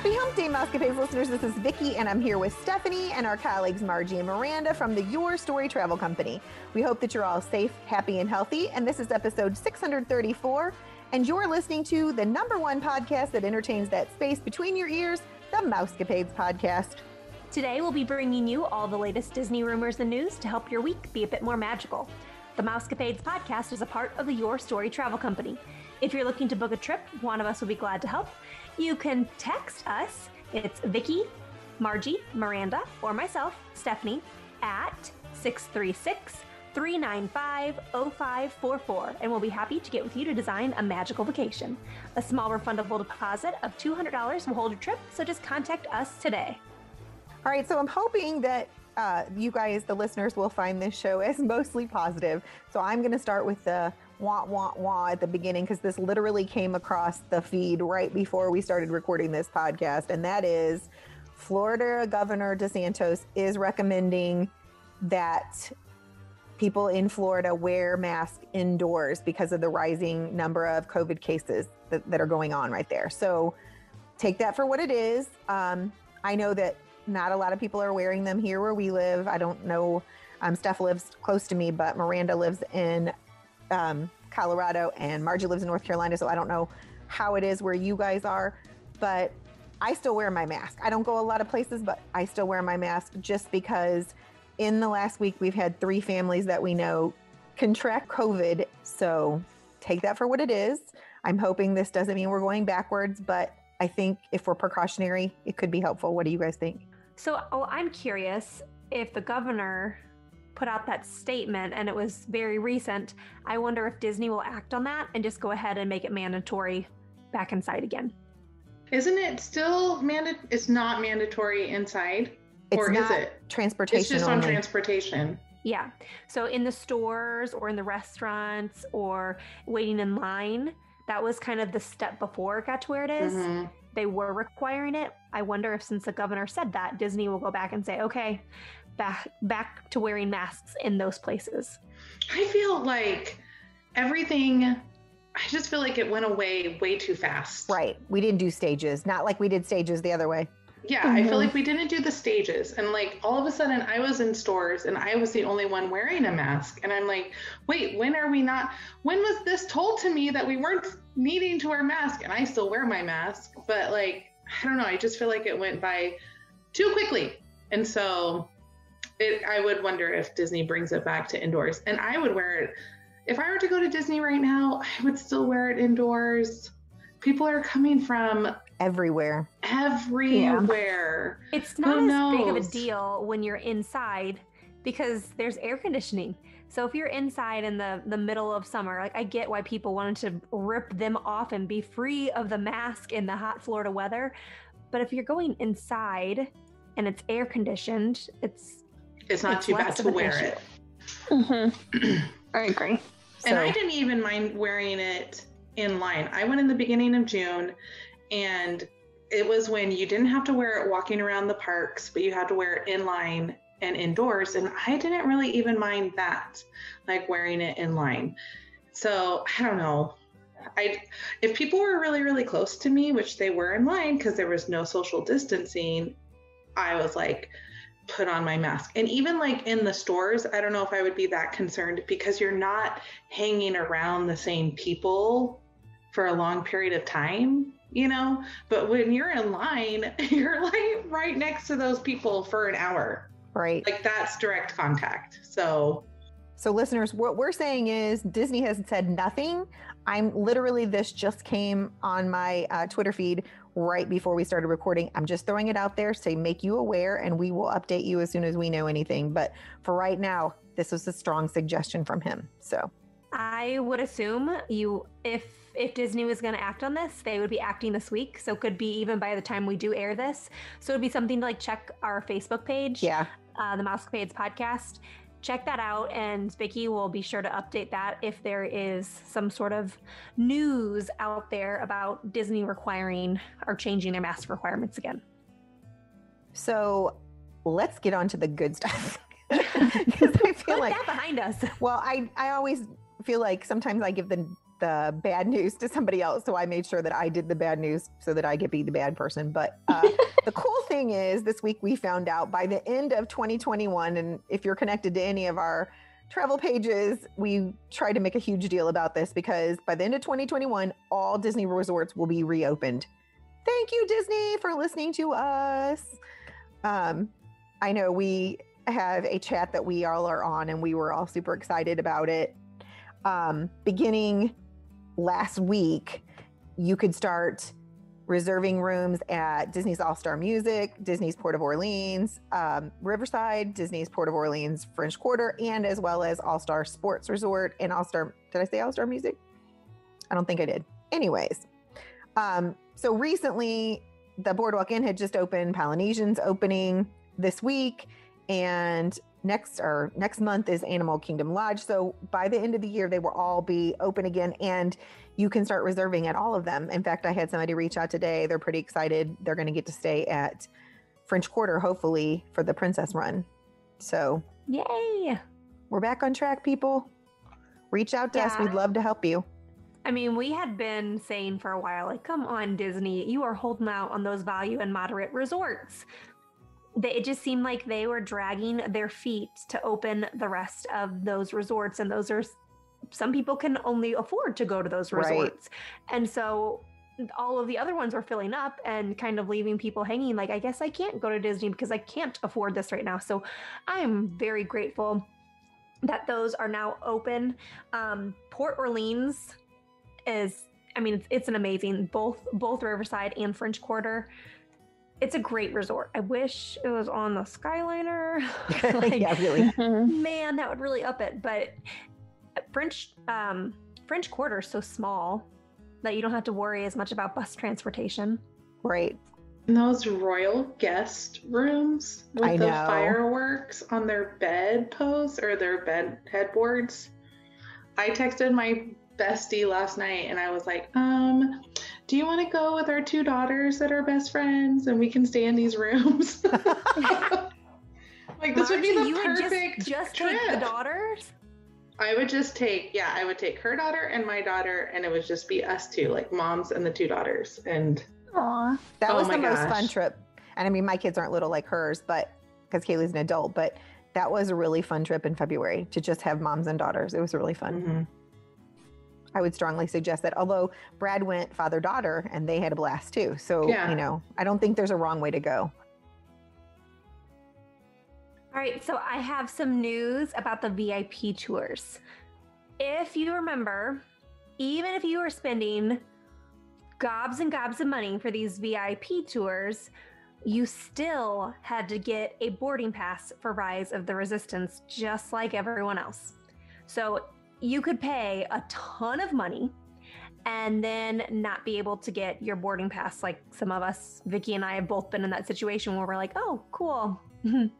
Happy Hump Day, Mousecapades listeners. This is Vicki, and I'm here with Stephanie and our colleagues Margie and Miranda from the Your Story Travel Company. We hope that you're all safe, happy, and healthy. And this is episode 634. And you're listening to the number one podcast that entertains that space between your ears, the Mousecapades Podcast. Today, we'll be bringing you all the latest Disney rumors and news to help your week be a bit more magical. The Mousecapades podcast is a part of the Your Story Travel Company. If you're looking to book a trip, one of us will be glad to help. You can text us. It's Vicki, Margie, Miranda, or myself, Stephanie, at 636 395 0544, and we'll be happy to get with you to design a magical vacation. A small refundable deposit of $200 will hold your trip, so just contact us today. All right, so I'm hoping that uh, you guys, the listeners, will find this show as mostly positive. So I'm going to start with the wah, wah, wah at the beginning because this literally came across the feed right before we started recording this podcast. And that is Florida Governor DeSantis is recommending that people in Florida wear masks indoors because of the rising number of COVID cases that, that are going on right there. So take that for what it is. Um, I know that not a lot of people are wearing them here where we live. I don't know. Um, Steph lives close to me, but Miranda lives in um, Colorado and Margie lives in North Carolina. So I don't know how it is where you guys are, but I still wear my mask. I don't go a lot of places, but I still wear my mask just because in the last week we've had three families that we know contract COVID. So take that for what it is. I'm hoping this doesn't mean we're going backwards, but I think if we're precautionary, it could be helpful. What do you guys think? So, oh, I'm curious if the governor put out that statement and it was very recent. I wonder if Disney will act on that and just go ahead and make it mandatory back inside again. Isn't it still mandatory? It's not mandatory inside, It's or not is it? transportation It's just on transportation. Yeah. So in the stores or in the restaurants or waiting in line, that was kind of the step before it got to where it is. Mhm. They were requiring it. I wonder if since the governor said that, Disney will go back and say, okay, back back to wearing masks in those places. I feel like everything. I just feel like it went away way too fast. right. We didn't do stages, not like we did stages the other way. Yeah, I feel Mhm. like we didn't do the stages. And like all of a sudden I was in stores and I was the only one wearing a mask. And I'm like, wait, when are we not? When was this told to me that we weren't needing to wear masks? And I still wear my mask. But like, I don't know. I just feel like it went by too quickly. And so it, I would wonder if Disney brings it back to indoors. And I would wear it. If I were to go to Disney right now, I would still wear it indoors. People are coming from Everywhere. everywhere. It's Who not as big of a deal when you're inside because there's air conditioning. So if you're inside in the the middle of summer, like I get why people wanted to rip them off and be free of the mask in the hot Florida weather. But if you're going inside and it's air conditioned, it's It's not It's too bad to wear issue. it. Mm-hmm. I agree. And I didn't even mind wearing it in line. I went in the beginning of June and it was when you didn't have to wear it walking around the parks, but you had to wear it in line and indoors. And I didn't really even mind that, like wearing it in line. So I don't know. I if people were really really close to me, which they were in line because there was no social distancing, I was like put on my mask. And even like in the stores, I don't know if I would be that concerned because you're not hanging around the same people for a long period of time, you know? But when you're in line, you're like right next to those people for an hour. Right. Like that's direct contact. So So, listeners, what we're saying is Disney has said nothing. I'm literally, this just came on my uh, Twitter feed right before we started recording. I'm just throwing it out there to make you aware, and we will update you as soon as we know anything. But for right now, this was a strong suggestion from him. So, I would assume you if if Disney was going to act on this, they would be acting this week. So could be even by the time we do air this. So it'd be something to like check our Facebook page. Yeah. Uh, the Mousecapades podcast. Check that out, and Vicky will be sure to update that if there is some sort of news out there about Disney requiring or changing their mask requirements again. So let's get on to the good stuff. Because I feel Put like, that behind us. well, I, I always feel like sometimes I give the, the bad news to somebody else. So I made sure that I did the bad news so that I could be the bad person. But uh, the cool thing is, this week we found out by the end of 2021, and if you're connected to any of our travel pages, we try to make a huge deal about this because by the end of 2021, all Disney resorts will be reopened. Thank you, Disney, for listening to us. Um, I know we have a chat that we all are on, and we were all super excited about it. Um, beginning last week, you could start reserving rooms at Disney's All Star Music, Disney's Port of Orleans, um, Riverside, Disney's Port of Orleans French Quarter, and as well as All Star Sports Resort and All Star. Did I say All Star Music? I don't think I did. Anyways, um, so recently the Boardwalk Inn had just opened. Polynesian's opening this week, and next or next month is Animal Kingdom Lodge. So by the end of the year, they will all be open again, and you can start reserving at all of them. In fact, I had somebody reach out today. They're pretty excited. They're going to get to stay at French Quarter, hopefully, for the Princess Run. So Yay! we're back on track, people. Reach out to us. We'd love to help you. I mean, we had been saying for a while, like, come on, Disney, you are holding out on those value and moderate resorts. They, it just seemed like they were dragging their feet to open the rest of those resorts, and those are some people can only afford to go to those Right. resorts, and so all of the other ones are filling up and kind of leaving people hanging. Like, I guess I can't go to Disney because I can't afford this right now. So, I'm very grateful that those are now open. Um, Port Orleans is I mean it's, it's an amazing both both Riverside and French Quarter. It's a great resort. I wish it was on the Skyliner. Like, yeah, really. Man, that would really up it. But French um, French Quarter is so small that you don't have to worry as much about bus transportation. Right. And those royal guest rooms with I the know. fireworks on their bed posts or their bed headboards. I texted my bestie last night and I was like, um, do you want to go with our two daughters that are best friends and we can stay in these rooms? like this would be the you would perfect just, just trip. take the daughters. I would just take, yeah, I would take her daughter and my daughter, and it would just be us two, like moms and the two daughters. And Aw. That Oh was my the most fun trip. And I mean, my kids aren't little like hers, but because Kaylee's an adult, but that was a really fun trip in February to just have moms and daughters. It was really fun. Mhm. I would strongly suggest that. Although Brad went father daughter and they had a blast too. So, Yeah. you know, I don't think there's a wrong way to go. All right, so I have some news about the VIP tours. If you remember, even if you were spending gobs and gobs of money for these VIP tours, you still had to get a boarding pass for Rise of the Resistance, just like everyone else. So you could pay a ton of money and then not be able to get your boarding pass. Like some of us, Vicky and I have both been in that situation where we're like, oh, cool.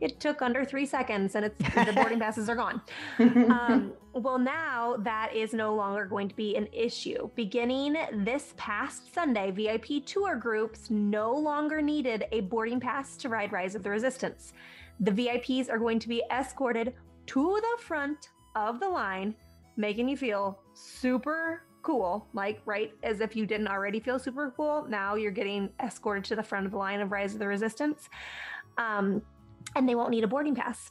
it took under three seconds and it's the boarding passes are gone. Um, well, now that is no longer going to be an issue. Beginning this past Sunday, VIP tour groups no longer needed a boarding pass to ride Rise of the Resistance. The VIPs are going to be escorted to the front of the line, making you feel super cool, like right as if you didn't already feel super cool. Now you're getting escorted to the front of the line of Rise of the Resistance. Um, and they won't need a boarding pass.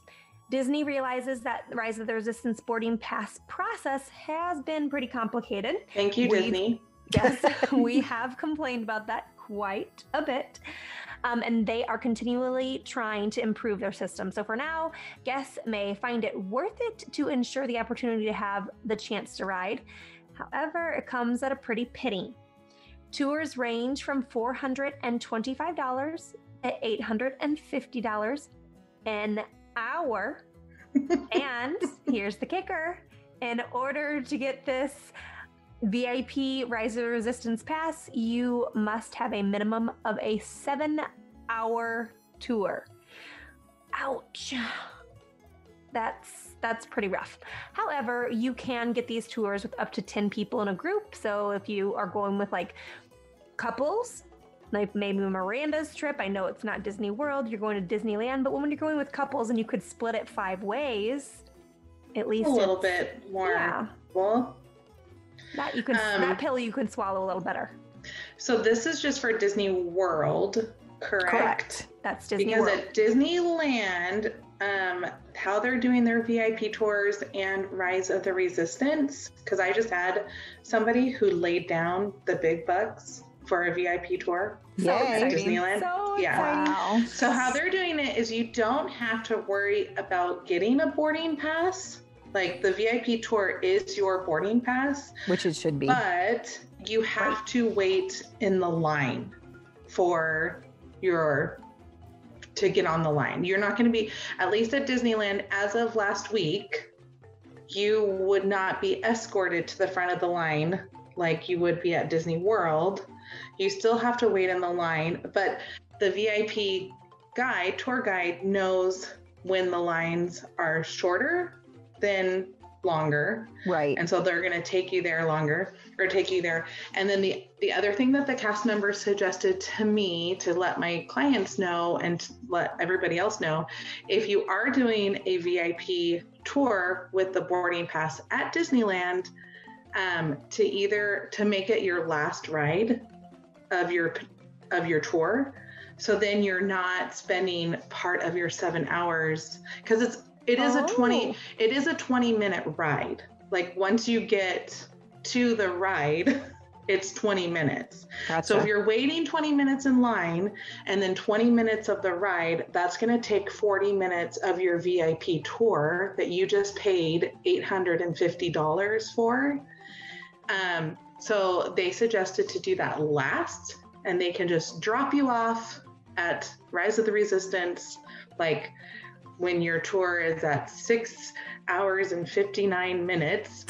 Disney realizes that Rise of the Resistance boarding pass process has been pretty complicated. Thank you, We've- Disney. Yes, we have complained about that quite a bit. Um, and they are continually trying to improve their system. So for now, guests may find it worth it to ensure the opportunity to have the chance to ride. However, it comes at a pretty penny. Tours range from $425 to $850 an hour. and here's the kicker in order to get this VIP Rise of the Resistance pass, you must have a minimum of a seven hour tour. Ouch. That's that's pretty rough. However, you can get these tours with up to 10 people in a group. So if you are going with like couples, like maybe Miranda's trip, I know it's not Disney World, you're going to Disneyland, but when you're going with couples and you could split it five ways, at least a little bit more. Yeah. Well, That you can Um, that pill you can swallow a little better. so this is just for Disney World, correct? Correct. That's Disney because World. at Disneyland, um, how they're doing their VIP tours and Rise of the Resistance, because I just had somebody who laid down the big bucks for a VIP tour. so exciting. Disneyland? So Yeah. Wow. So how they're doing it is you don't have to worry about getting a boarding pass. Like the VIP tour is your boarding pass, Which it should be. but you have to wait in the line for your to get on the line. You're not going to be at least at Disneyland as of last week. You would not be escorted to the front of the line like you would be at Disney World. You still have to wait in the line, but the VIP guide, tour guide knows when the lines are shorter than longer right. and so they're going to take you there longer or take you there and then the the other thing that the cast member suggested to me to let my clients know and let everybody else know if you are doing a vip tour with the boarding pass at disneyland um, to either to make it your last ride of your of your tour so then you're not spending part of your seven hours because it's it is a 20 Oh. it is a 20 minute ride like once you get to the ride it's 20 minutes Gotcha. so if you're waiting 20 minutes in line and then 20 minutes of the ride that's going to take 40 minutes of your vip tour that you just paid $850 for um, so they suggested to do that last and they can just drop you off at rise of the resistance like when your tour is at six hours and 59 minutes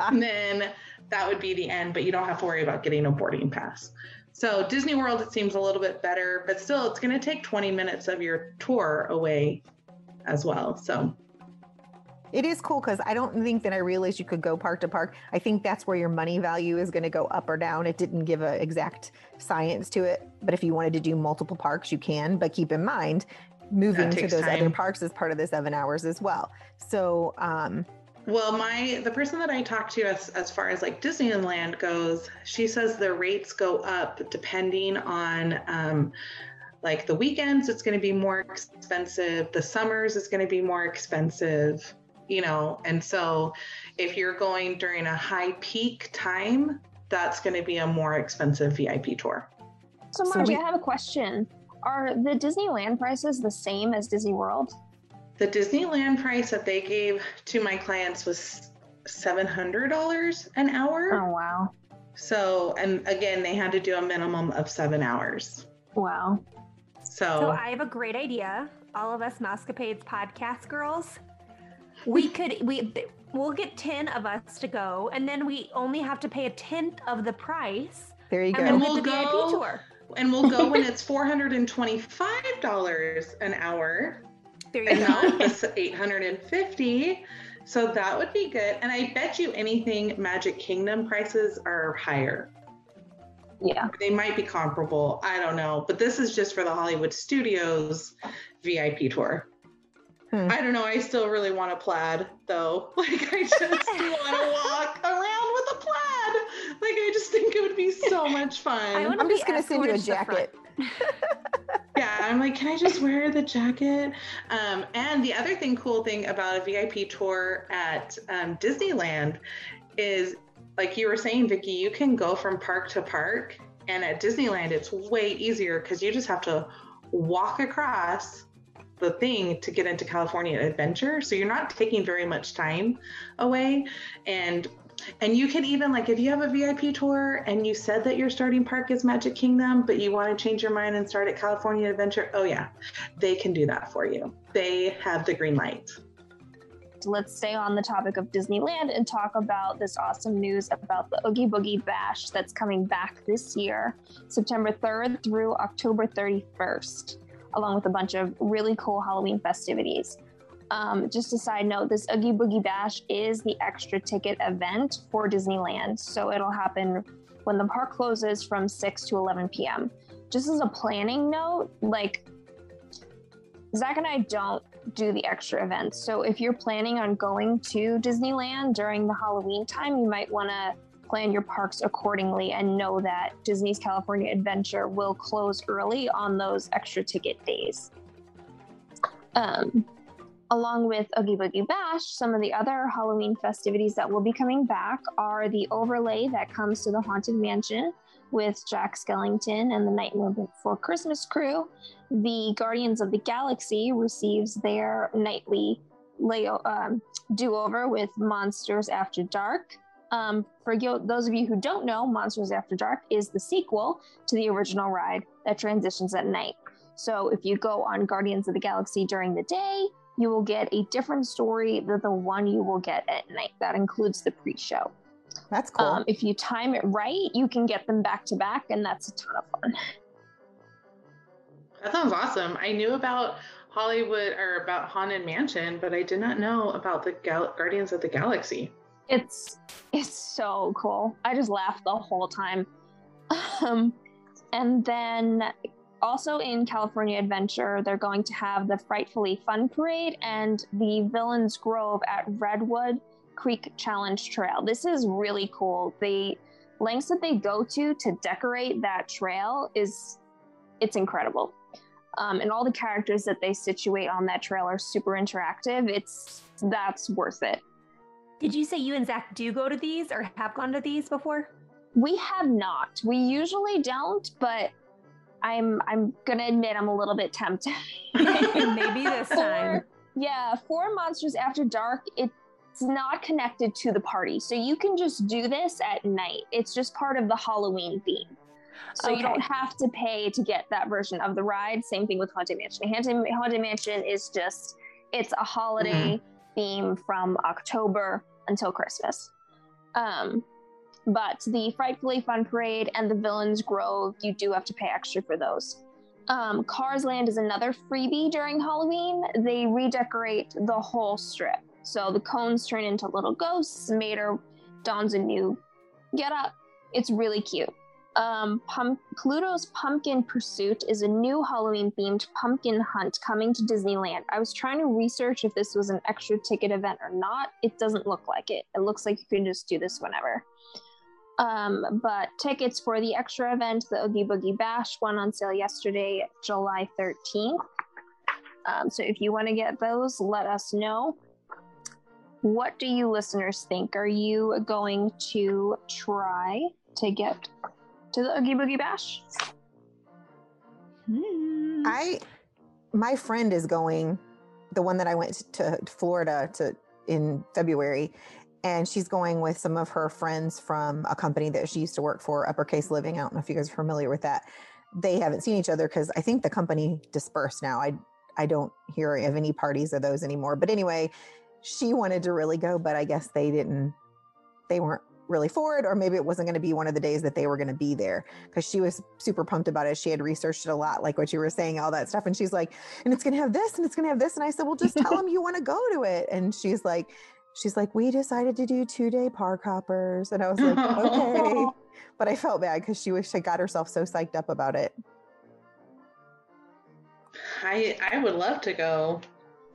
and then that would be the end, but you don't have to worry about getting a boarding pass. So Disney World, it seems a little bit better, but still, it's going to take 20 minutes of your tour away as well. So It is cool because I don't think that I realized you could go park to park. I think that's where your money value is going to go up or down. It didn't give an exact science to it, but if you wanted to do multiple parks, you can. But keep in mind, moving to takes those other parks is part of the seven hours as well. So, um, Well, my the person that I talked to as as far as like Disneyland goes, she says the rates go up depending on um, like the weekends. It's going to be more expensive. The summers it's going to be more expensive. You know, and so if you're going during a high peak time, that's going to be a more expensive VIP tour. So, So Margie, we- I have a question. Are the Disneyland prices the same as Disney World? The Disneyland price that they gave to my clients was seven hundred dollars an hour. Oh, wow. So, and again, they had to do a minimum of seven hours. Wow. So, So I have a great idea. All of us Mousecapades podcast girls, we could we we'll get ten of us to go, and then we only have to pay a tenth of the price, there you and go. we'll we'll get the go- VIP tour. And we'll go when it's four hundred and twenty-five dollars an hour, There you and go. not eight hundred and fifty. So that would be good. And I bet you anything Magic Kingdom prices are higher. Yeah. They might be comparable. I don't know. But this is just for the Hollywood Studios VIP tour. Hmm. I don't know. I still really want a plaid though. Like I just want to walk around with a plaid. Like I just think it would be so much fun. I'm just going to send you a escorted to the front. jacket. yeah, I'm like, can I just wear the jacket? Um, and the other thing, cool thing about a VIP tour at um, Disneyland is, like you were saying, Vicky, you can go from park to park, and at Disneyland, it's way easier because you just have to walk across the thing to get into California Adventure. So you're not taking very much time away, and and you can even like if you have a VIP tour and you said that your starting park is Magic Kingdom, but you want to change your mind and start at California Adventure, oh yeah, they can do that for you. They have the green light. let's stay on the topic of Disneyland and talk about this awesome news about the Oogie Boogie Bash that's coming back this year, September 3rd through October 31st, along with a bunch of really cool Halloween festivities. Um, just a side note this Oogie Boogie Bash is the extra ticket event for Disneyland. So it'll happen when the park closes from 6 to 11 p.m. Just as a planning note, like Zach and I don't do the extra events. So if you're planning on going to Disneyland during the Halloween time, you might want to plan your parks accordingly and know that Disney's California Adventure will close early on those extra ticket days. Um, along with Oogie Boogie Bash, some of the other Halloween festivities that will be coming back are the overlay that comes to the Haunted Mansion with Jack Skellington and the Nightmare Before Christmas crew. The Guardians of the Galaxy receives their nightly um, do over with Monsters After Dark. Um, for those of you who don't know, Monsters After Dark is the sequel to the original ride that transitions at night. So if you go on Guardians of the Galaxy during the day, you will get a different story than the one you will get at night. That includes the pre show. That's cool. Um, if you time it right, you can get them back to back, and that's a ton of fun. That sounds awesome. I knew about Hollywood or about Haunted Mansion, but I did not know about the Gal- Guardians of the Galaxy. It's it's so cool. I just laughed the whole time. Um, and then also in California Adventure, they're going to have the Frightfully Fun Parade and the Villains Grove at Redwood Creek Challenge Trail. This is really cool. The lengths that they go to to decorate that trail is it's incredible. Um, and all the characters that they situate on that trail are super interactive. It's that's worth it. Did you say you and Zach do go to these or have gone to these before? We have not. We usually don't, but I'm I'm gonna admit I'm a little bit tempted. Maybe this time. For, yeah, for Monsters After Dark, it's not connected to the party, so you can just do this at night. It's just part of the Halloween theme. So you don't have to pay to get that version of the ride. Same thing with Haunted Mansion. Haunted, Haunted Mansion is just it's a holiday theme from October until Christmas. Um, but the Frightfully Fun Parade and the Villains Grove, you do have to pay extra for those. Um, Cars Land is another freebie during Halloween. They redecorate the whole strip. So the cones turn into little ghosts. Mater dons a new get up. It's really cute. Um, Pum- Pluto's Pumpkin Pursuit is a new Halloween themed pumpkin hunt coming to Disneyland. I was trying to research if this was an extra ticket event or not. It doesn't look like it. It looks like you can just do this whenever. Um, but tickets for the extra event, the Oogie Boogie Bash, went on sale yesterday, July 13th. Um, so if you want to get those, let us know. What do you listeners think? Are you going to try to get to the Oogie Boogie Bash? Hmm. I, my friend is going, the one that I went to Florida to in February, and she's going with some of her friends from a company that she used to work for, Uppercase Living. I don't know if you guys are familiar with that. They haven't seen each other because I think the company dispersed now. I I don't hear of any parties of those anymore. But anyway, she wanted to really go, but I guess they didn't. They weren't really for it, or maybe it wasn't going to be one of the days that they were going to be there because she was super pumped about it. She had researched it a lot, like what you were saying, all that stuff. And she's like, and it's going to have this and it's going to have this. And I said, well, just tell them you want to go to it. And she's like, she's like, we decided to do two day park hoppers. And I was like, okay. But I felt bad because she was, she got herself so psyched up about it. I I would love to go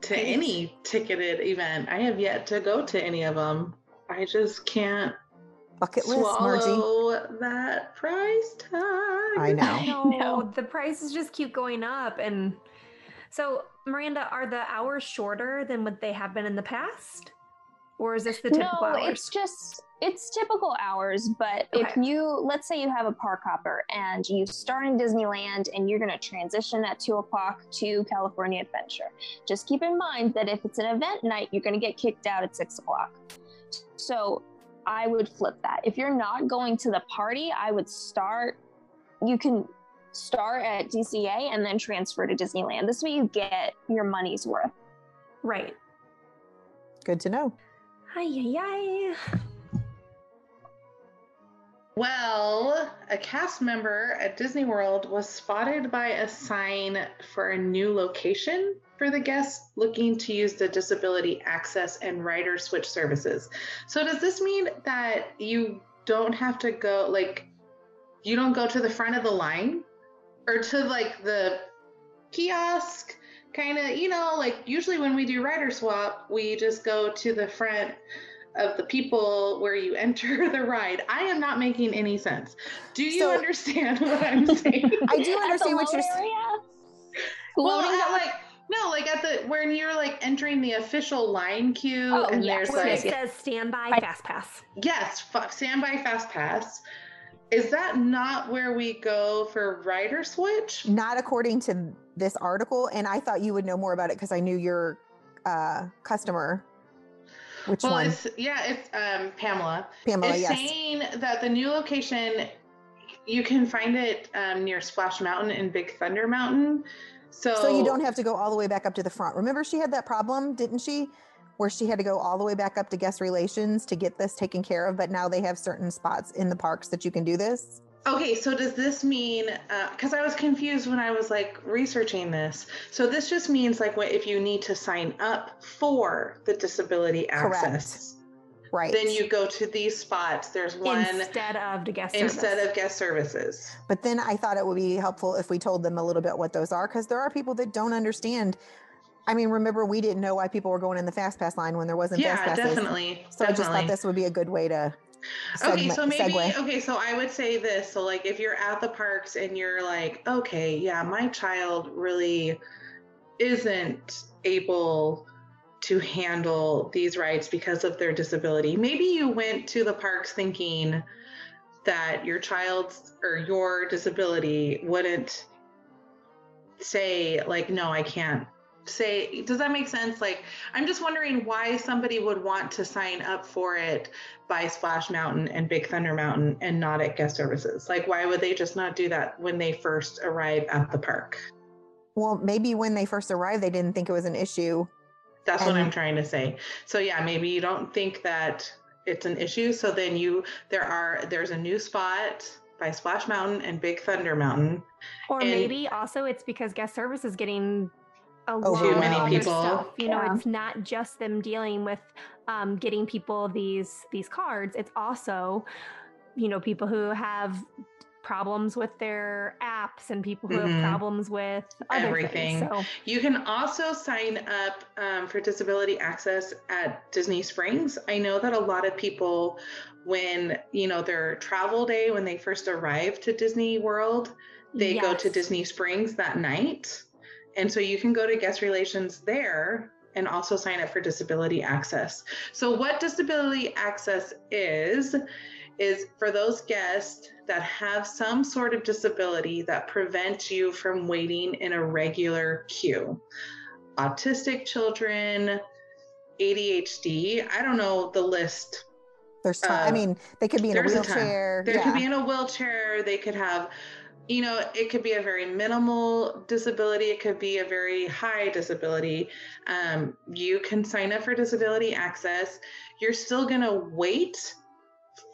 to any ticketed event. I have yet to go to any of them. I just can't Bucket list, Margie. that price tag. I know. I know No. the prices just keep going up, and so Miranda, are the hours shorter than what they have been in the past, or is this the typical no, hours? it's just it's typical hours. But if you let's say you have a park hopper and you start in Disneyland and you're going to transition at two o'clock to California Adventure, just keep in mind that if it's an event night, you're going to get kicked out at six o'clock. So I would flip that. If you're not going to the party, I would start. You can start at DCA and then transfer to Disneyland. This way, you get your money's worth. right. Good to know. Hi, Well, a cast member at Disney World was spotted by a sign for a new location for the guests looking to use the disability access and rider switch services. So, does this mean that you don't have to go, like, you don't go to the front of the line or to like the kiosk? Kind of, you know, like usually when we do rider swap, we just go to the front of the people where you enter the ride. I am not making any sense. Do you So- understand what I'm saying? I do understand what you're saying. area? well, Loading at, like no, like at the when you're like entering the official line queue, Oh, and yes. there's Where it like says standby Right. fast pass. yes, f- standby fast pass. Is that not where we go for rider switch? Not according to this article, and I thought you would know more about it because I knew your uh, customer. Which Well, one? it's yeah, it's um, Pamela. Pamela, it's yes. saying that the new location you can find it um, near Splash Mountain and Big Thunder Mountain. So, So you don't have to go all the way back up to the front. Remember, she had that problem, didn't she? Where she had to go all the way back up to guest relations to get this taken care of. But now they have certain spots in the parks that you can do this. Okay, so does this mean? Uh, because I was confused when I was like researching this. So this just means like what if you need to sign up for the disability access, Correct. Right. then you go to these spots. There's one instead of the guest instead service. of guest services. But then I thought it would be helpful if we told them a little bit what those are because there are people that don't understand. I mean, remember, we didn't know why people were going in the fast pass line when there wasn't Yeah, fast passes. definitely. So I just thought this would be a good way to Okay, so maybe segue. okay, so I would say this. So like if you're at the parks and you're like, okay, yeah, my child really isn't able to handle these rides because of their disability. Maybe you went to the parks thinking that your child's or your disability wouldn't say like no, I can't say does that make sense? Like i'm just wondering why somebody would want to sign up for it by splash mountain and big thunder mountain and not at guest services. Like why would they just not do that when they first arrive at the park? Well, maybe when they first arrived, they didn't think it was an issue. that's what i'm trying to say. So yeah maybe you don't think that it's an issue. So then you there are there's a new spot by splash mountain and big thunder mountain. Or and- maybe also it's because guest service is getting a lot Too of many people. Stuff. You know, Yeah. it's not just them dealing with um, getting people these these cards. It's also, you know, people who have problems with their apps and people who Mhm. have problems with other Everything. things. So You can also sign up um, for disability access at Disney Springs. I know that a lot of people, when you know their travel day, when they first arrive to Disney World, they go to. Disney Springs that night, and so you can go to guest relations there and also sign up for disability access. So what disability access is is for those guests that have some sort of disability that prevents you from waiting in a regular queue. Autistic children, ADHD, I don't know the list. There's time. I Uh, mean, they could be in a There's a wheelchair. They yeah. could be in a wheelchair, they could have you know, it could be a very minimal disability. It could be a very high disability. Um, you can sign up for disability access. You're still going to wait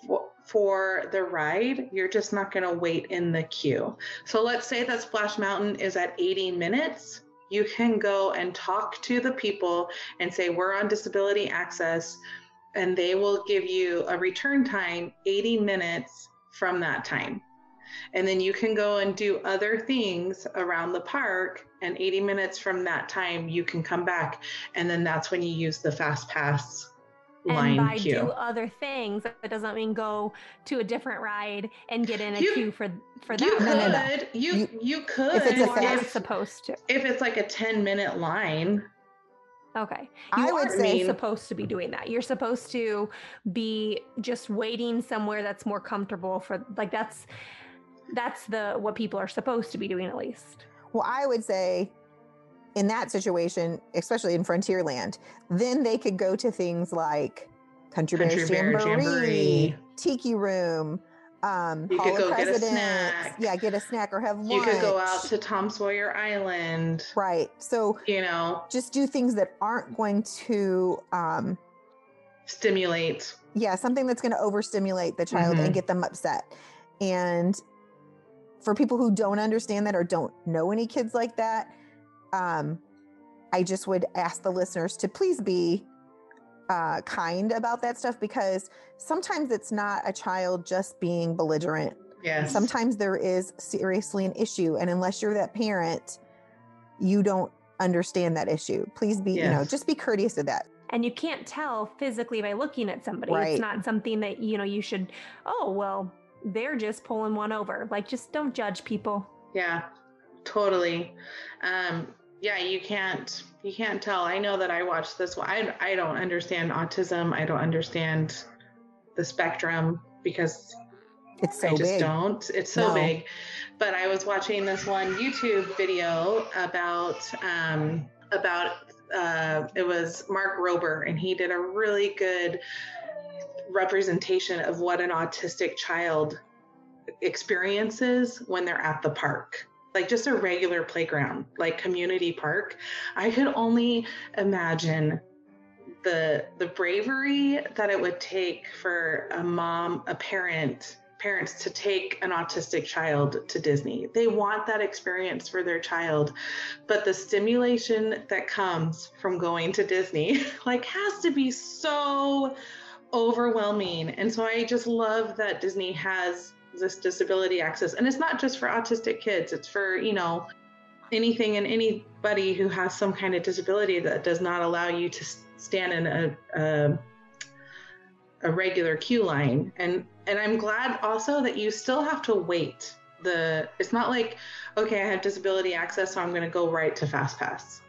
for, for the ride. You're just not going to wait in the queue. So let's say that Splash Mountain is at 80 minutes. You can go and talk to the people and say, We're on disability access. And they will give you a return time 80 minutes from that time. And then you can go and do other things around the park. And 80 minutes from that time, you can come back. And then that's when you use the fast pass line and by queue. do other things, that doesn't mean go to a different ride and get in a You- queue for for that you that. could, No, no, no. You, You- you could if it's a You are fast- supposed to. if it's like a 10 minute line. Okay. I You would aren't say- supposed to be doing that. You're supposed to be just waiting somewhere that's more comfortable for like that's that's the what people are supposed to be doing at least. Well, I would say in that situation, especially in Frontierland, then they could go to things like Country, Country Bears Bear Jamboree, Jamboree. Tiki Room, um, You Hall could of go get a Presidents. snack. Yeah, get a snack or have lunch. You could go out to Tom Sawyer Island, right. So you know. just do things that aren't going to um, stimulate. Yeah, something that's going to overstimulate the child and Mhm. get them upset. And for people who don't understand that or don't know any kids like that, um, I just would ask the listeners to please be uh, kind about that stuff because sometimes it's not a child just being belligerent. Yes. Sometimes there is seriously an issue. And unless you're that parent, you don't understand that issue. Please be, you know, just be courteous of that. And you can't tell physically by looking at somebody. Right. It's not something that, you know, you should, oh, well, they're just pulling one over. Like, just don't judge people. Yeah, totally. Um, yeah, you can't you can't tell. I know that I watched this one. I I don't understand autism. I don't understand the spectrum because It's so I just big. don't. It's so No. big. But I was watching this one YouTube video about um, about uh, it was Mark Rober, and he did a really good representation of what an autistic child experiences when they're at the park. Like just a regular playground, like community park. I could only imagine the the bravery that it would take for a mom, a parent, parents to take an autistic child to Disney. They want that experience for their child, but the stimulation that comes from going to Disney like has to be so overwhelming. And so I just love that Disney has this disability access. And it's not just for autistic kids, it's for, you know, anything and anybody who has some kind of disability that does not allow you to stand in a, a a regular queue line and and i'm glad also that you still have to wait the it's not like okay i have disability access so i'm going to go right to fast pass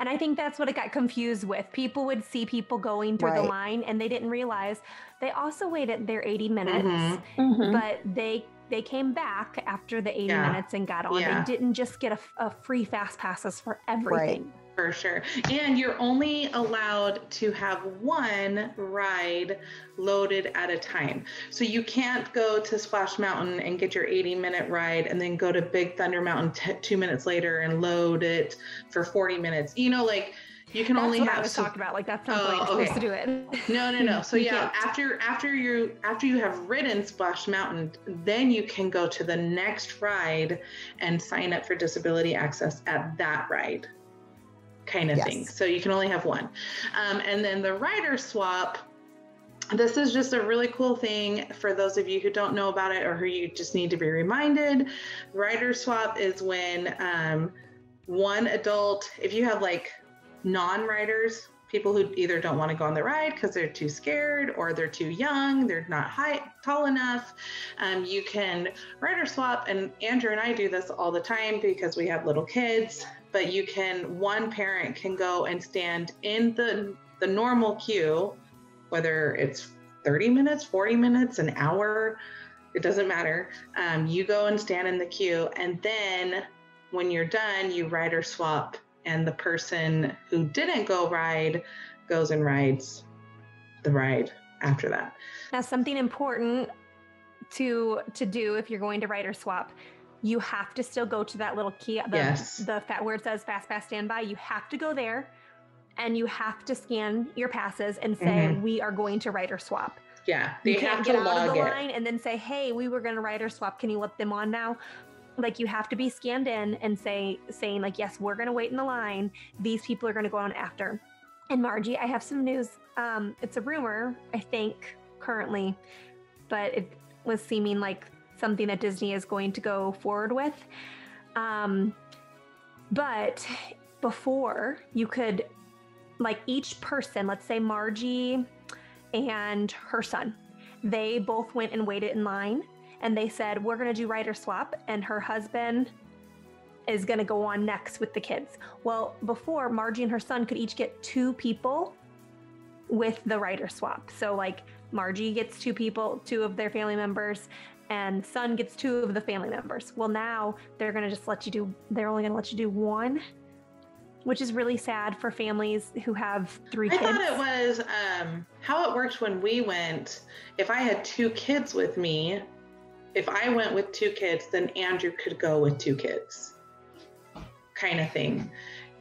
And I think that's what it got confused with. People would see people going through the line and they didn't realize they also waited their 80 minutes, Mhm. Mhm. but they they came back after the 80 Yeah. minutes and got on. Yeah. They didn't just get a, a free fast passes for everything. For sure and you're only allowed to have one ride loaded at a time so you can't go to splash mountain and get your 80 minute ride and then go to big thunder mountain t- two minutes later and load it for 40 minutes you know like you can That's only what have I was so- talking about. Like that's not oh, the Oh, supposed okay. to do it. No, no, no. So yeah, after after you after you have ridden Splash Mountain, then you can go to the next ride and sign up for disability access at that ride, kind of Yes. thing. So you can only have one, um, and then the rider swap. This is just a really cool thing for those of you who don't know about it or who you just need to be reminded. Rider swap is when um, one adult, if you have like non-riders, people who either don't want to go on the ride because they're too scared or they're too young, they're not high, tall enough. Um, you can rider swap, and Andrew and I do this all the time because we have little kids. But you can, one parent can go and stand in the the normal queue, whether it's 30 minutes, 40 minutes, an hour, it doesn't matter. Um, you go and stand in the queue, and then when you're done, you rider swap, and the person who didn't go ride goes and rides the ride after that. Now, something important to to do if you're going to rider swap, you have to still go to that little key, the, Yes. the fat where it says fast pass standby. You have to go there, and you have to scan your passes and say Mhm. we are going to rider swap. Yeah, they you have can't to get out of the it. line and then say, "Hey, we were going to rider swap. Can you let them on now?" Like you have to be scanned in and say saying like, "Yes, we're going to wait in the line. These people are going to go on after." And Margie, I have some news. Um, it's a rumor, I think, currently, but it was seeming like something that Disney is going to go forward with. Um, but before you could, like each person, let's say Margie and her son, they both went and waited in line and they said, We're going to do rider swap. And her husband is going to go on next with the kids. Well, before Margie and her son could each get two people with the rider swap. So, like, Margie gets two people, two of their family members, and son gets two of the family members. Well, now they're going to just let you do, they're only going to let you do one, which is really sad for families who have three I kids. thought it was um, how it worked when we went. If I had two kids with me, if I went with two kids, then Andrew could go with two kids, kind of thing.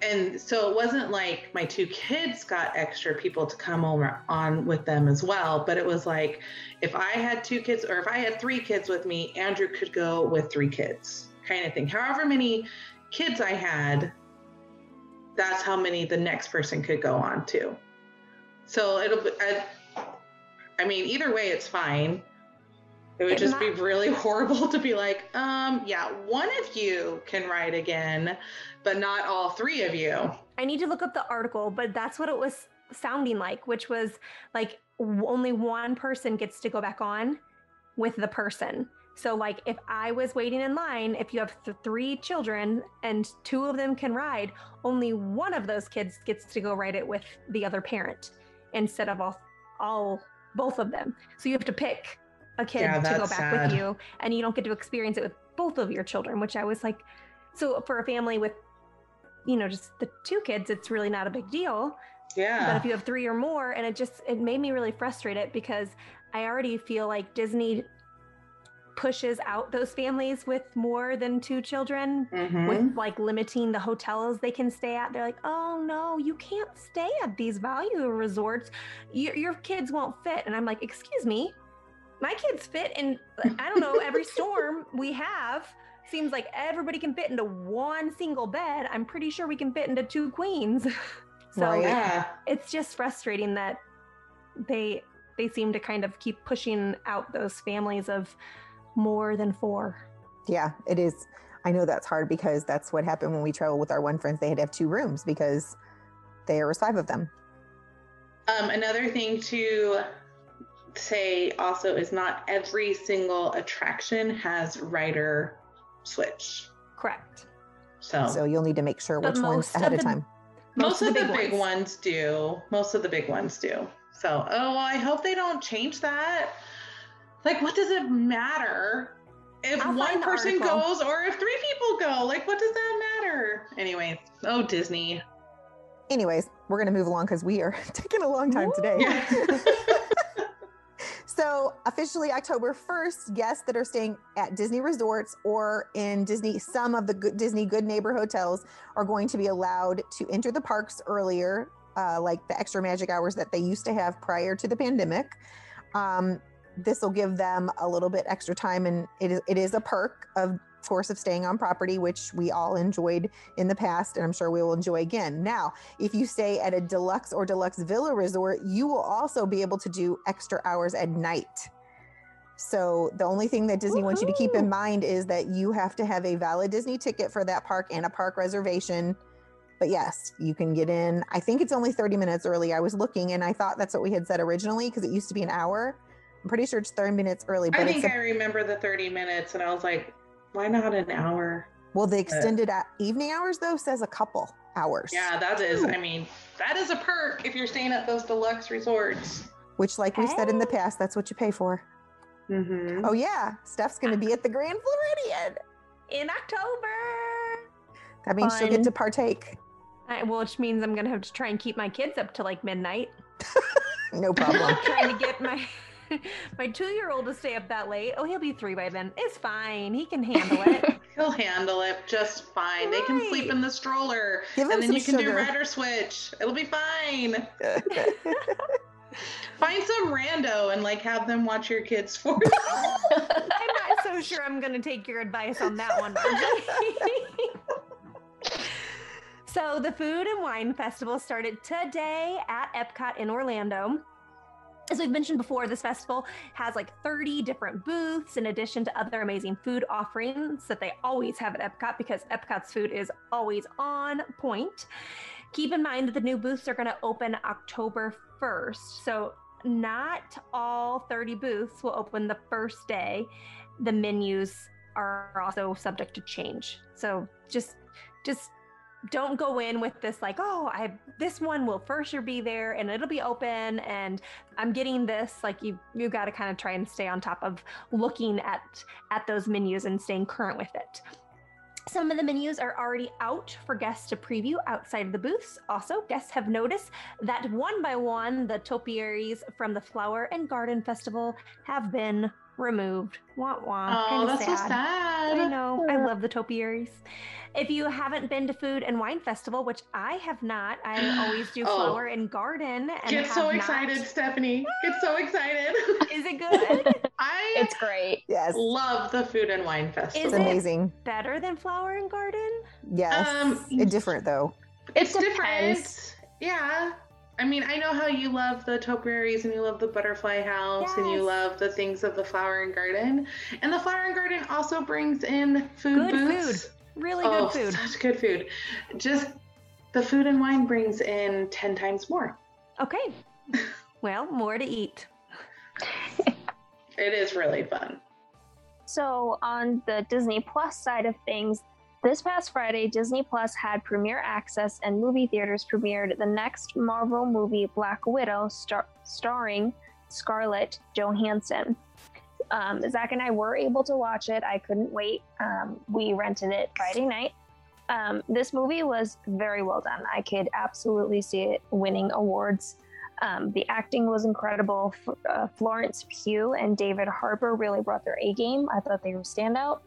And so it wasn't like my two kids got extra people to come over on with them as well, but it was like if I had two kids or if I had three kids with me, Andrew could go with three kids, kind of thing. However many kids I had, that's how many the next person could go on to. So it'll I, I mean, either way, it's fine. It would It's just not- be really horrible to be like, um, yeah, one of you can ride again, but not all three of you. I need to look up the article, but that's what it was sounding like, which was like only one person gets to go back on with the person. So, like, if I was waiting in line, if you have th- three children and two of them can ride, only one of those kids gets to go ride it with the other parent instead of all, all both of them. So you have to pick a kid Yeah, to go back sad. with you, and you don't get to experience it with both of your children. Which I was like, so for a family with you know just the two kids it's really not a big deal Yeah. but if you have three or more and it just it made me really frustrated because i already feel like disney pushes out those families with more than two children Mhm. with like limiting the hotels they can stay at they're like oh no you can't stay at these value resorts your, your kids won't fit and i'm like excuse me my kids fit in i don't know every storm we have seems like everybody can fit into one single bed i'm pretty sure we can fit into two queens so Right. yeah. it's just frustrating that they they seem to kind of keep pushing out those families of more than four Yeah, it is. I know that's hard because that's what happened when we traveled with our one friends. They had to have two rooms because there was five of them. Um, another thing to say also is not every single attraction has rider switch. correct So, So you'll need to make sure which ones ahead of of the- time. most, of the, big, ones. ones. do. Most of the big ones do. So, oh, well, I hope they don't change that. Like, what does it matter if I'll one person goes or if three people go? Like, what does that matter? Anyway, oh, Disney. Anyways, we're going to move along because we are taking a long time today. Yeah. So, officially October 1st, guests that are staying at Disney resorts or in Disney, some of the good, Disney Good Neighbor hotels are going to be allowed to enter the parks earlier, uh, like the extra magic hours that they used to have prior to the pandemic. Um, this will give them a little bit extra time, and it is, it is a perk of course of staying on property which we all enjoyed in the past and i'm sure we will enjoy again now if you stay at a deluxe or deluxe villa resort, you will also be able to do extra hours at night. So the only thing that Disney wants you to keep in mind is that you have to have a valid Disney ticket for that park and a park reservation. But yes, you can get in. I think it's only 30 minutes early. I was looking and I thought that's what we had said originally because it used to be an hour. I'm pretty sure it's 30 minutes early, but I think a, I remember the 30 minutes, and I was like, why not an hour? well, the extended uh, evening hours though says a couple hours. Yeah, that is. Ooh. I mean, that is a perk if you're staying at those deluxe resorts. Which, like we said in the past, that's what you pay for. Mm-hmm. Oh yeah, Steph's going to be at the Grand Floridian. in october That means she'll get to partake. I, well, which means i'm gonna have to try and keep my kids up to like midnight No problem. trying to get my my two-year-old to stay up that late oh he'll be three by then it's fine he can handle it He'll handle it just fine. They can sleep in the stroller, Give him and then some you can sugar. do rider switch. It'll be fine. Find some rando and like have them watch your kids for you. i'm not so sure i'm gonna take your advice on that one so the food and wine festival started today at epcot in orlando As we've mentioned before, this festival has like 30 different booths in addition to other amazing food offerings that they always have at Epcot because Epcot's food is always on point. Keep in mind that the new booths are going to open October 1st. So, not all 30 booths will open the first day. The menus are also subject to change. So, just just don't go in with this like oh i this one will for sure be there and it'll be open and i'm getting this like you you got to kind of try and stay on top of looking at at those menus and staying current with it some of the menus are already out for guests to preview outside of the booths. Also, guests have noticed that one by one, the topiaries from the Flower and Garden Festival have been removed. Wah wah. Oh, Kinda that's so sad. sad. I know. I love the topiaries. If you haven't been to Food and Wine Festival, which I have not, I always do Oh. flower and garden. And Get have so not. excited, Stephanie. Get so excited. Is it good? I It's great. Yes. love the food and wine Is festival. It's it- amazing. Better than flower and garden? Yes. Um, it's different though. It's It different. Yeah. I mean, I know how you love the topiaries and you love the butterfly house and you love the things of the flower and garden. And the flower and garden also brings in food Good booths. Really oh, good food. such good food. Just the food and wine brings in 10 times more. Okay. Well, more to eat. It is really fun. So, on the Disney Plus side of things, this past Friday, Disney Plus had premiere access and movie theaters premiered the next Marvel movie, Black Widow, star- starring Scarlett Johansson. Um, Zach and I were able to watch it. I couldn't wait. Um, we rented it Friday night. Um, this movie was very well done. I could absolutely see it winning awards. Um, the acting was incredible. F- uh, Florence Pugh and David Harbour really brought their A game. I thought they were standout.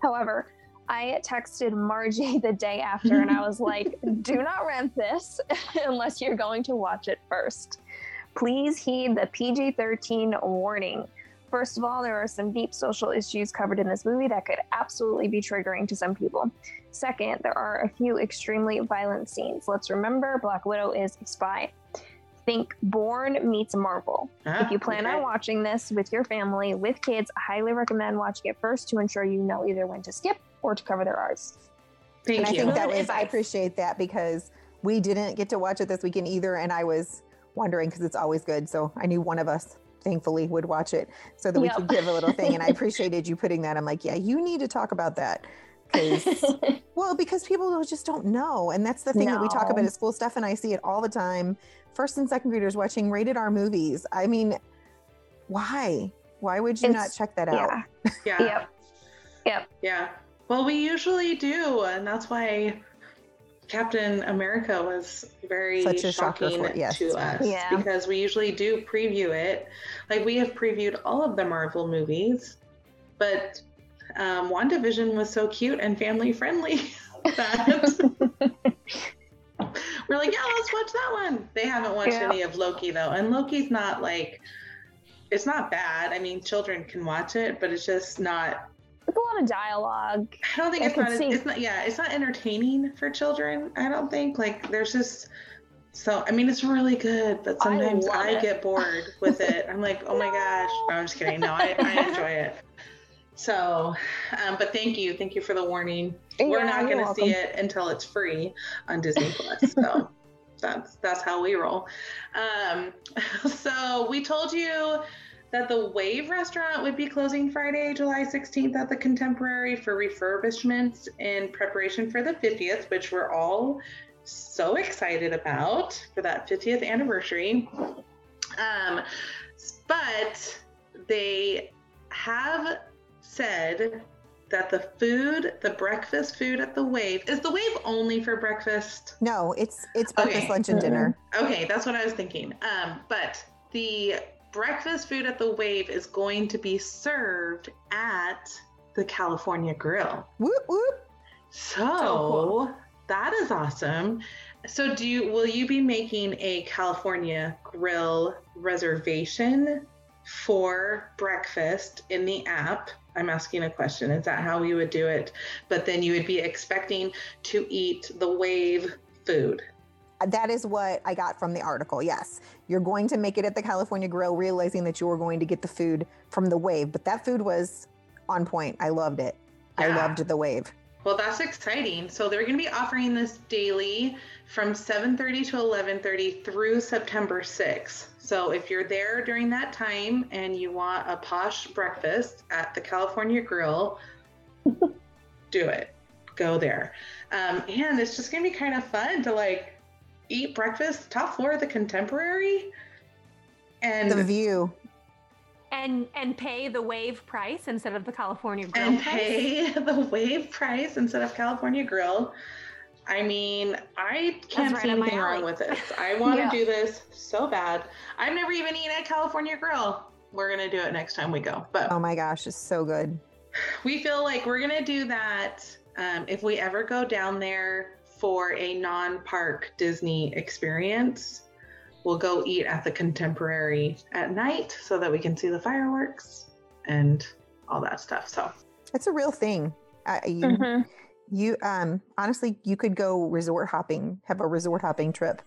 However, I texted Margie the day after and I was like, do not rent this unless you're going to watch it first. Please heed the PG 13 warning. First of all, there are some deep social issues covered in this movie that could absolutely be triggering to some people. Second, there are a few extremely violent scenes. Let's remember Black Widow is a spy. Think Bourne meets Marvel. Ah, If you plan okay. on watching this with your family, with kids, I highly recommend watching it first to ensure you know either when to skip or to cover their R's. Thank and I think that was I appreciate that because we didn't get to watch it this weekend either, and I was wondering because it's always good. So I knew one of us thankfully would watch it so that we Yep. could give a little thing. And I appreciated you putting that. I'm like, yeah, you need to talk about that. Because well, because people just don't know. And that's the thing that we talk about at school. Steph and I see it all the time. First and second graders watching rated R movies. I mean, why? Why would you not check that out? yeah. yeah. Yep. Yeah. Well, we usually do, and that's why Captain America was very Such a shocking for- yes. to us Yeah. because we usually do preview it. Like we have previewed all of the Marvel movies, but um, WandaVision was so cute and family friendly that we're like, yeah, let's watch that one. They haven't watched Yeah. any of Loki though, and Loki's not like. It's not bad. I mean, children can watch it, but it's just not It's a lot of dialogue. I don't think I it's not. see. It's not. Yeah, it's not entertaining for children. I don't think. Like, there's just. So I mean, it's really good, but sometimes love I, get bored with it. I'm like, oh my gosh. No, I'm just kidding. No, I, I enjoy it. So, um, but thank you, thank you for the warning. We're not going to see it until it's free on Disney Plus. So that's that's how we roll. Um, so we told you that the Wave restaurant would be closing Friday, July 16th at the Contemporary for refurbishments in preparation for the 50th, which we're all so excited about for that 50th anniversary. Um, but they have said that the food, the breakfast food at the Wave, is the Wave only for breakfast? No, it's it's breakfast, Okay. lunch, and dinner. Okay, that's what I was thinking. Um, but the breakfast food at the Wave is going to be served at the California Grill. Whoop whoop. So, cool. that is awesome. So do you will you be making a California Grill reservation for breakfast in the app? I'm asking a question. Is that how we would do it? But then you would be expecting to eat the Wave food. That is what I got from the article. Yes, you're going to make it at the California Grill, realizing that you are going to get the food from the Wave. But that food was on point. I loved it. I loved the Wave. Well, that's exciting. So they're going to be offering this daily from 7:30 to 11:30 through September 6th. So if you're there during that time and you want a posh breakfast at the California Grill, do it. Go there. Um, and it's just going to be kind of fun to like eat breakfast top floor of the Contemporary. And The view. And and pay the wave price instead of the California grill and price. pay the wave price instead of California Grill. I mean, I can't right see anything wrong with this. I want to Yeah. do this so bad. I've never even eaten at California Grill. we're gonna do it next time we go. But Oh my gosh, it's so good. we feel like we're gonna do that um, if we ever go down there for a non-park Disney experience. We'll go eat at the Contemporary at night so that we can see the fireworks and all that stuff. So It's a real thing. Uh, you, Mhm. you, um, honestly, you could go resort hopping, have a resort hopping trip,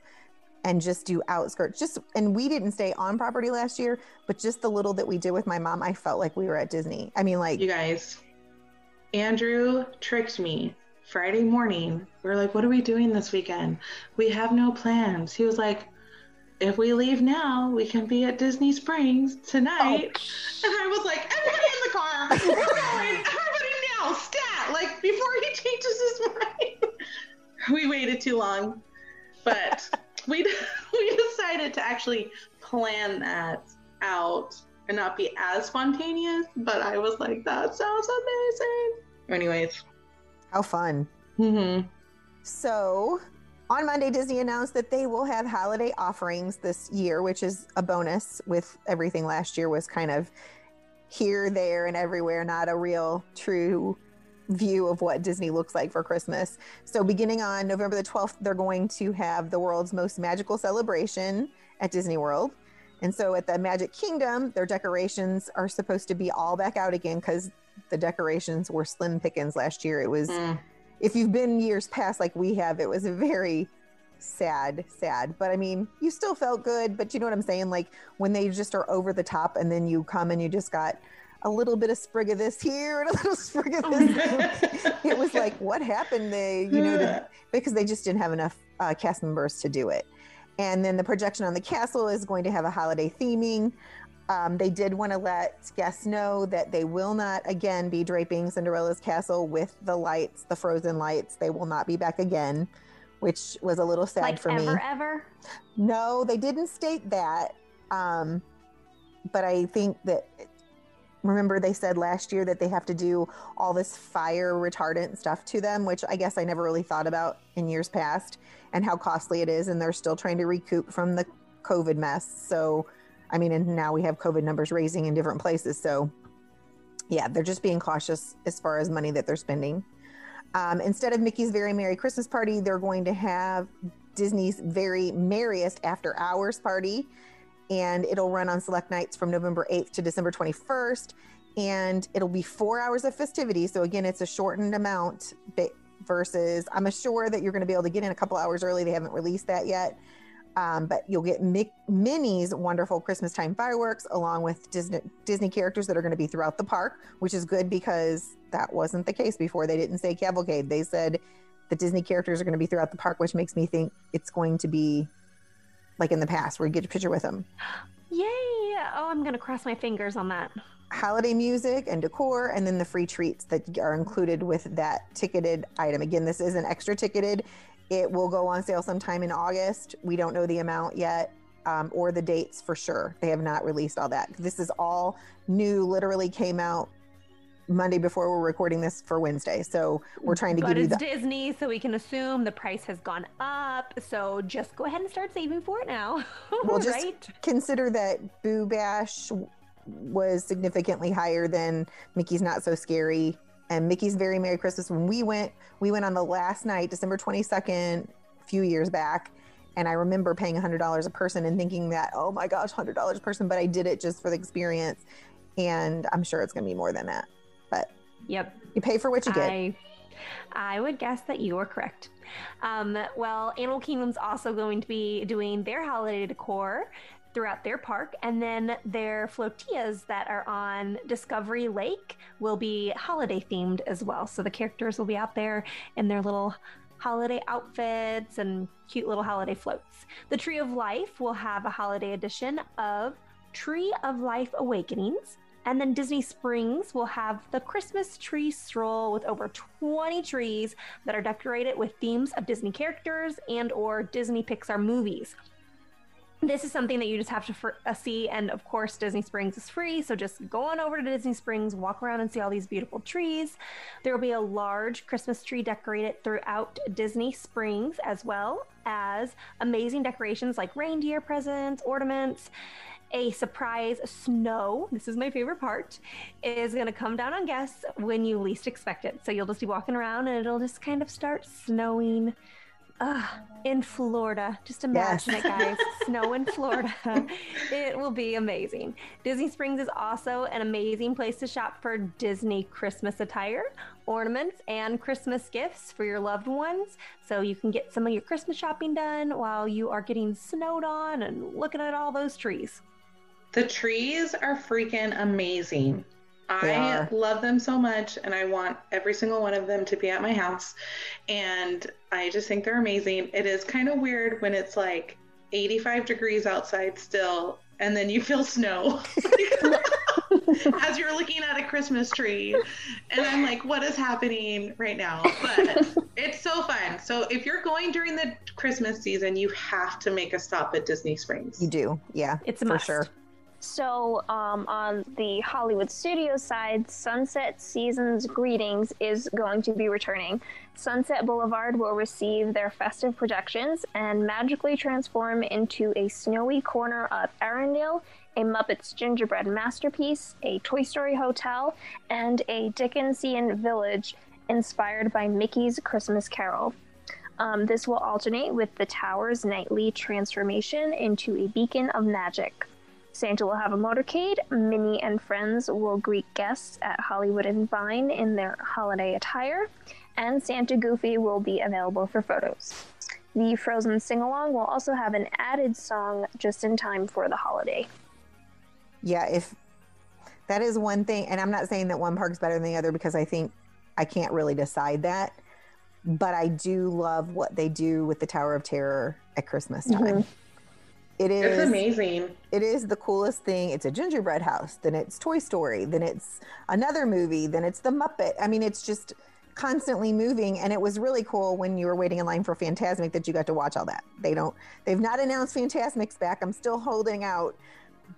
and just do outskirts. Just and we didn't stay on property last year, but just the little that we did with my mom, I felt like we were at Disney. I mean, like you guys, Andrew tricked me Friday morning. We are like, what are we doing this weekend? We have no plans. He was like, if we leave now, we can be at Disney Springs tonight. Oh, and I was like, everybody in the car, we're going, everybody now, stat, like before he changes his mind. we waited too long, but we we decided to actually plan that out and not be as spontaneous. But I was like, that sounds amazing. Anyways, how fun. mm-hmm. So on Monday, Disney announced that they will have holiday offerings this year, which is a bonus with everything last year was kind of here, there, and everywhere, not a real true view of what Disney looks like for Christmas. So beginning on November the 12th, they're going to have the world's most magical celebration at Disney World. And so at the Magic Kingdom, their decorations are supposed to be all back out again because the decorations were slim pickings last year. It was Mm. if you've been years past like we have, it was a very sad, sad. But I mean, you still felt good. But you know what I'm saying? Like when they just are over the top, and then you come and you just got a little bit of sprig of this here and a little sprig of this. it was like, what happened? They, you know, to, because they just didn't have enough uh, cast members to do it. And then the projection on the castle is going to have a holiday theming. Um, they did want to let guests know that they will not again be draping Cinderella's castle with the lights, the frozen lights. They will not be back again, which was a little sad like for ever, me. ever. No, they didn't state that. Um, but I think that remember they said last year that they have to do all this fire retardant stuff to them, which I guess I never really thought about in years past and how costly it is. And they're still trying to recoup from the COVID mess. So, I mean, and now we have COVID numbers raising in different places. So, yeah, they're just being cautious as far as money that they're spending. Um, instead of Mickey's Very Merry Christmas Party, they're going to have Disney's Very Merriest After Hours Party. And it'll run on select nights from November 8th to December 21st. And it'll be four hours of festivity. So, again, it's a shortened amount versus I'm sure that you're going to be able to get in a couple hours early. They haven't released that yet. Um, but you'll get Mick, Minnie's wonderful Christmas time fireworks along with Disney, Disney characters that are going to be throughout the park, which is good because that wasn't the case before. They didn't say cavalcade. They said the Disney characters are going to be throughout the park, which makes me think it's going to be like in the past where you get a picture with them. Yay! Oh, I'm gonna cross my fingers on that. Holiday music and decor, and then the free treats that are included with that ticketed item. Again, this isn't extra ticketed. It will go on sale sometime in August. We don't know the amount yet um, or the dates for sure. They have not released all that. This is all new, literally came out Monday before we're recording this for Wednesday. So we're trying to But give you But it's the. Disney, so we can assume the price has gone up. So just go ahead and start saving for it now. Well, just right? consider that Boo Bash was significantly higher than Mickey's Not So Scary and Mickey's Very Merry Christmas. When we went, we went on the last night, December 22nd, a few years back. And I remember paying $100 a person and thinking that, oh my gosh, $100 a person. But I did it just for the experience. And I'm sure it's going to be more than that. But Yep. you pay for what you get. I, I would guess that you are correct. Um, well, Animal Kingdom's also going to be doing their holiday decor throughout their park, and then their flotillas that are on Discovery Lake will be holiday themed as well. So the characters will be out there in their little holiday outfits and cute little holiday floats. The Tree of Life will have a holiday edition of Tree of Life Awakenings. And then Disney Springs will have the Christmas tree stroll with over 20 trees that are decorated with themes of Disney characters and or Disney Pixar movies. This is something that you just have to uh, see. And of course, Disney Springs is free. So just go on over to Disney Springs, walk around and see all these beautiful trees. There will be a large Christmas tree decorated throughout Disney Springs, as well as amazing decorations like reindeer presents, ornaments. A surprise snow, this is my favorite part, is going to come down on guests when you least expect it. So you'll just be walking around and it'll just kind of start snowing uh, in Florida. Just imagine yes. it, guys. Snow in Florida. it will be amazing. Disney Springs is also an amazing place to shop for Disney Christmas attire, ornaments, and Christmas gifts for your loved ones. So you can get some of your Christmas shopping done while you are getting snowed on and looking at all those trees. The trees are freaking amazing. I love them so much and I want every single one of them to be at my house. And I just think they're amazing. It is kind of weird when it's like 85 degrees outside still and then you feel snow as you're looking at a Christmas tree. And I'm like, what is happening right now? But it's so fun. So if you're going during the Christmas season, you have to make a stop at Disney Springs. You do. Yeah. It's a for must. sure. So, um, on the Hollywood studio side, Sunset Seasons Greetings is going to be returning. Sunset Boulevard will receive their festive projections and magically transform into a snowy corner of Arendelle, a Muppets gingerbread masterpiece, a Toy Story hotel, and a Dickensian village inspired by Mickey's Christmas Carol. Um, this will alternate with the tower's nightly transformation into a beacon of magic. Santa will have a motorcade. Minnie and friends will greet guests at Hollywood and Vine in their holiday attire. And Santa Goofy will be available for photos. The Frozen sing along will also have an added song just in time for the holiday. Yeah, if that is one thing, and I'm not saying that one park's better than the other because I think I can't really decide that, but I do love what they do with the Tower of Terror at Christmas time. Mm-hmm. It is. It's amazing. It is the coolest thing. It's a gingerbread house. Then it's Toy Story. Then it's another movie. Then it's the Muppet. I mean, it's just constantly moving. And it was really cool when you were waiting in line for Fantasmic that you got to watch all that. They don't. They've not announced Fantasmic's back. I'm still holding out,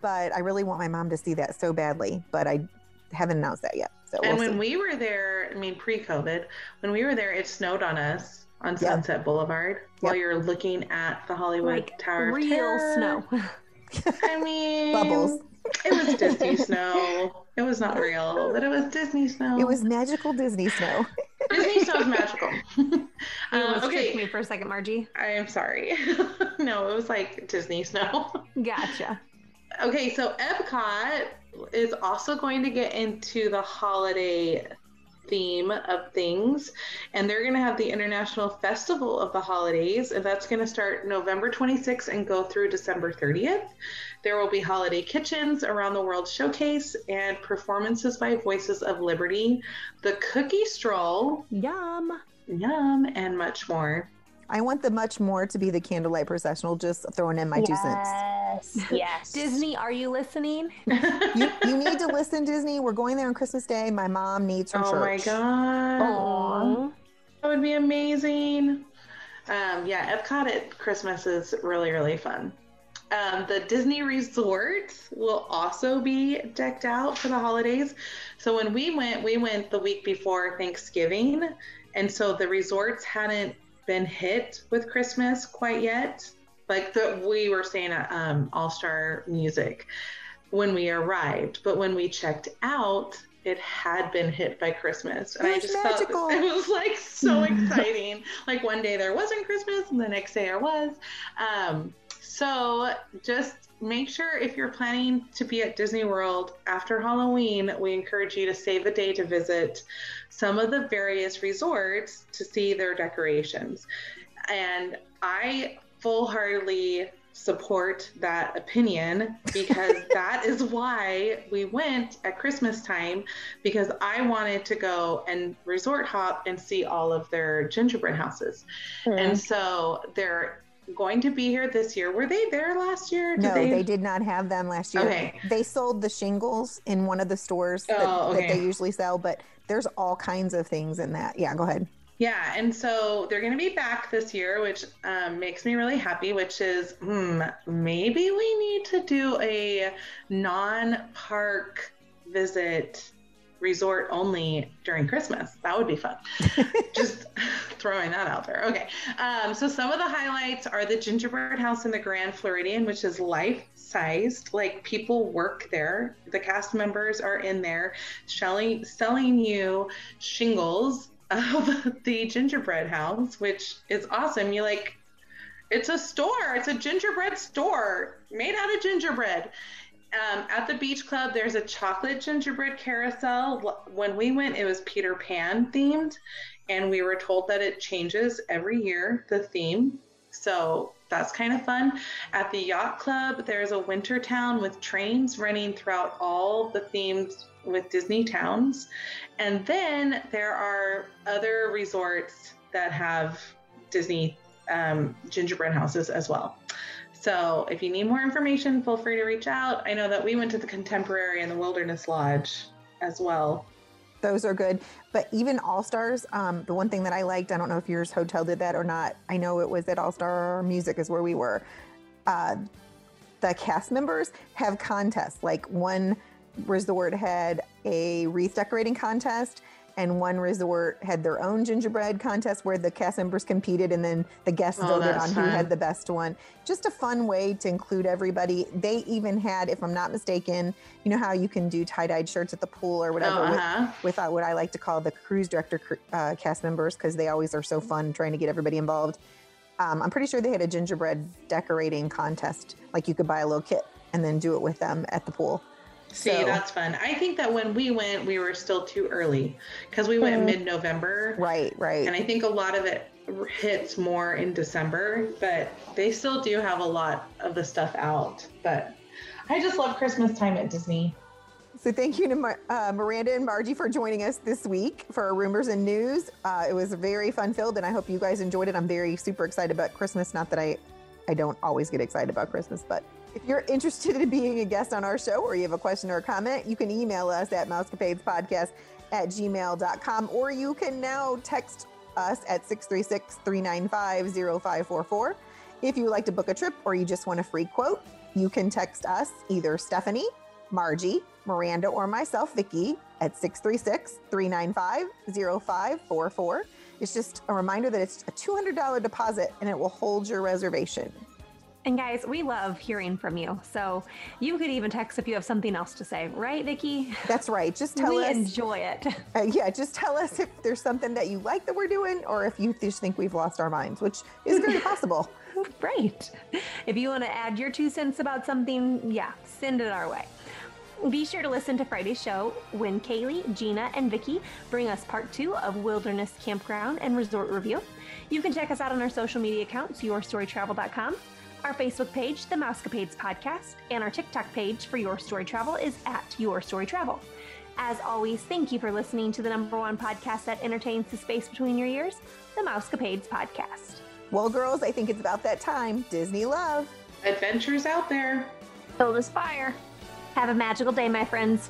but I really want my mom to see that so badly. But I haven't announced that yet. So and we'll when see. we were there, I mean, pre-COVID, when we were there, it snowed on us on Sunset. Boulevard yep. while you're looking at the Hollywood like Tower real of Terror. snow. I mean, bubbles. It was Disney snow. It was not real, but it was Disney snow. It was magical Disney snow. Disney snow is magical. you uh, almost okay. me for a second, Margie. I am sorry. no, it was like Disney snow. Gotcha. Okay, so Epcot is also going to get into the holiday theme of things. And they're going to have the International Festival of the Holidays, and that's going to start November 26th and go through December 30th. There will be holiday kitchens around the world showcase and performances by Voices of Liberty, the Cookie Stroll, yum, yum, and much more. I want the much more to be the candlelight processional. Just throwing in my yes, two cents. Yes, yes. Disney, are you listening? you, you, need to listen, Disney. We're going there on Christmas Day. My mom needs her oh church. Oh my god! Aww. That would be amazing. Um, yeah, Epcot at Christmas is really really fun. Um, the Disney resorts will also be decked out for the holidays. So when we went, we went the week before Thanksgiving, and so the resorts hadn't been hit with Christmas quite yet. Like that, we were staying at um, All Star Music when we arrived, but when we checked out, it had been hit by Christmas, and I just magical. felt it was like so exciting. like one day there wasn't Christmas, and the next day there was. Um, so just make sure if you're planning to be at Disney World after Halloween, we encourage you to save a day to visit some of the various resorts to see their decorations. And I full heartedly support that opinion because that is why we went at Christmas time because I wanted to go and resort hop and see all of their gingerbread houses. Mm. And so they're going to be here this year. Were they there last year? Did no, they... they... did not have them last year. Okay. They sold the shingles in one of the stores that, oh, okay. that they usually sell, but there's all kinds of things in that. Yeah, go ahead. Yeah, and so they're going to be back this year, which um, makes me really happy. Which is, hmm, maybe we need to do a non-park visit resort only during Christmas. That would be fun. Just throwing that out there. Okay. Um, so some of the highlights are the gingerbread house in the Grand Floridian, which is life sized. Like people work there. The cast members are in there selling selling you shingles of the gingerbread house, which is awesome. You like it's a store. It's a gingerbread store made out of gingerbread. Um, at the beach club, there's a chocolate gingerbread carousel. When we went, it was Peter Pan themed, and we were told that it changes every year, the theme. So that's kind of fun. At the yacht club, there's a winter town with trains running throughout all the themes with Disney towns. And then there are other resorts that have Disney um, gingerbread houses as well. So if you need more information, feel free to reach out. I know that we went to the Contemporary and the Wilderness Lodge as well. Those are good. But even All Stars, um, the one thing that I liked, I don't know if yours hotel did that or not. I know it was at All Star Music is where we were. Uh, the cast members have contests. Like one resort had a wreath decorating contest and one resort had their own gingerbread contest where the cast members competed and then the guests Oh, voted on fun. who had the best one. Just a fun way to include everybody. They even had, if I'm not mistaken, you know how you can do tie-dyed shirts at the pool or whatever Oh, uh-huh. with uh, what I like to call the cruise director uh, cast members because they always are so fun trying to get everybody involved. Um, I'm pretty sure they had a gingerbread decorating contest. Like you could buy a little kit and then do it with them at the pool. See, So- that's fun. I think that when we went, we were still too early because we went Mhm. mid November. Right, right. And I think a lot of it hits more in December, but they still do have a lot of the stuff out. But I just love Christmas time at Disney. So thank you to Mar- uh, Miranda and Margie for joining us this week for our rumors and news. Uh, it was a very fun filled, and I hope you guys enjoyed it. I'm very super excited about Christmas. Not that I, I don't always get excited about Christmas, but if you're interested in being a guest on our show or you have a question or a comment, you can email us at mousecapadespodcast at gmail.com or you can now text us at 636-395-0544. If you would like to book a trip or you just want a free quote, you can text us either Stephanie, Margie, Miranda, or myself, Vicki, at 636 395 0544. It's just a reminder that it's a $200 deposit and it will hold your reservation. And guys, we love hearing from you. So you could even text if you have something else to say, right, Vicki? That's right. Just tell we us. We enjoy it. uh, yeah, just tell us if there's something that you like that we're doing or if you just think we've lost our minds, which is very possible. Right. If you want to add your two cents about something, yeah, send it our way. Be sure to listen to Friday's show when Kaylee, Gina, and Vicki bring us part two of Wilderness Campground and Resort Review. You can check us out on our social media accounts, yourstorytravel.com, our Facebook page, The Mousecapades Podcast, and our TikTok page for Your Story Travel is at Your Story Travel. As always, thank you for listening to the number one podcast that entertains the space between your ears, The Mousecapades Podcast. Well, girls, I think it's about that time. Disney love. Adventures out there. Build this fire. Have a magical day, my friends.